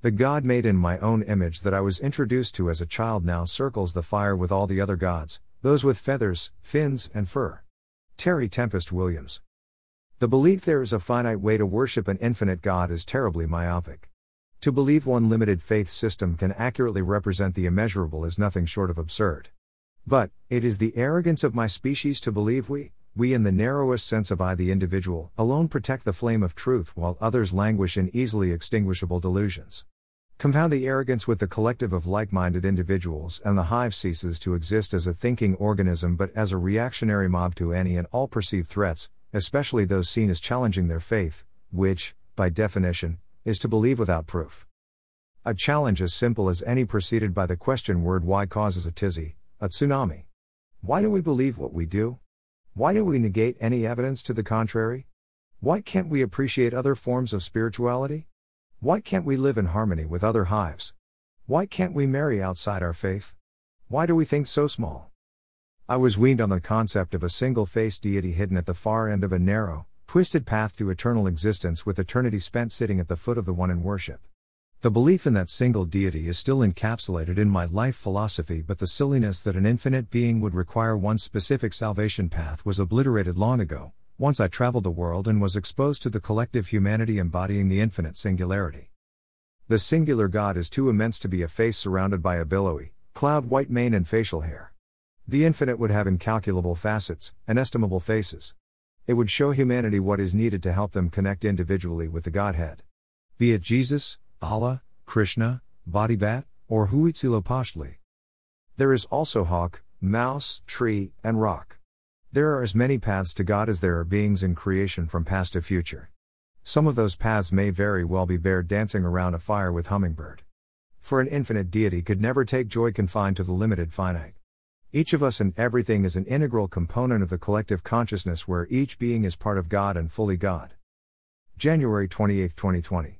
The God made in my own image that I was introduced to as a child now circles the fire with all the other gods, those with feathers, fins, and fur. Terry Tempest Williams. The belief there is a finite way to worship an infinite God is terribly myopic. To believe one limited faith system can accurately represent the immeasurable is nothing short of absurd. But, it is the arrogance of my species to believe we, we in the narrowest sense of I the individual, alone protect the flame of truth while others languish in easily extinguishable delusions. Compound the arrogance with the collective of like minded individuals, and the hive ceases to exist as a thinking organism but as a reactionary mob to any and all perceived threats, especially those seen as challenging their faith, which, by definition, is to believe without proof. A challenge as simple as any preceded by the question word why causes a tizzy, a tsunami. Why do we believe what we do? Why do we negate any evidence to the contrary? Why can't we appreciate other forms of spirituality? Why can't we live in harmony with other hives? Why can't we marry outside our faith? Why do we think so small? I was weaned on the concept of a single faced deity hidden at the far end of a narrow, twisted path to eternal existence with eternity spent sitting at the foot of the one in worship. The belief in that single deity is still encapsulated in my life philosophy, but the silliness that an infinite being would require one specific salvation path was obliterated long ago, once I traveled the world and was exposed to the collective humanity embodying the infinite singularity. The singular God is too immense to be a face surrounded by a billowy, cloud white mane and facial hair. The infinite would have incalculable facets, inestimable faces. It would show humanity what is needed to help them connect individually with the Godhead. Be it Jesus, Allah, Krishna, Bat, or Huitzilopochtli. There is also hawk, mouse, tree, and rock. There are as many paths to God as there are beings in creation from past to future. Some of those paths may very well be bear dancing around a fire with hummingbird. For an infinite deity could never take joy confined to the limited finite. Each of us and everything is an integral component of the collective consciousness where each being is part of God and fully God. January 28, 2020.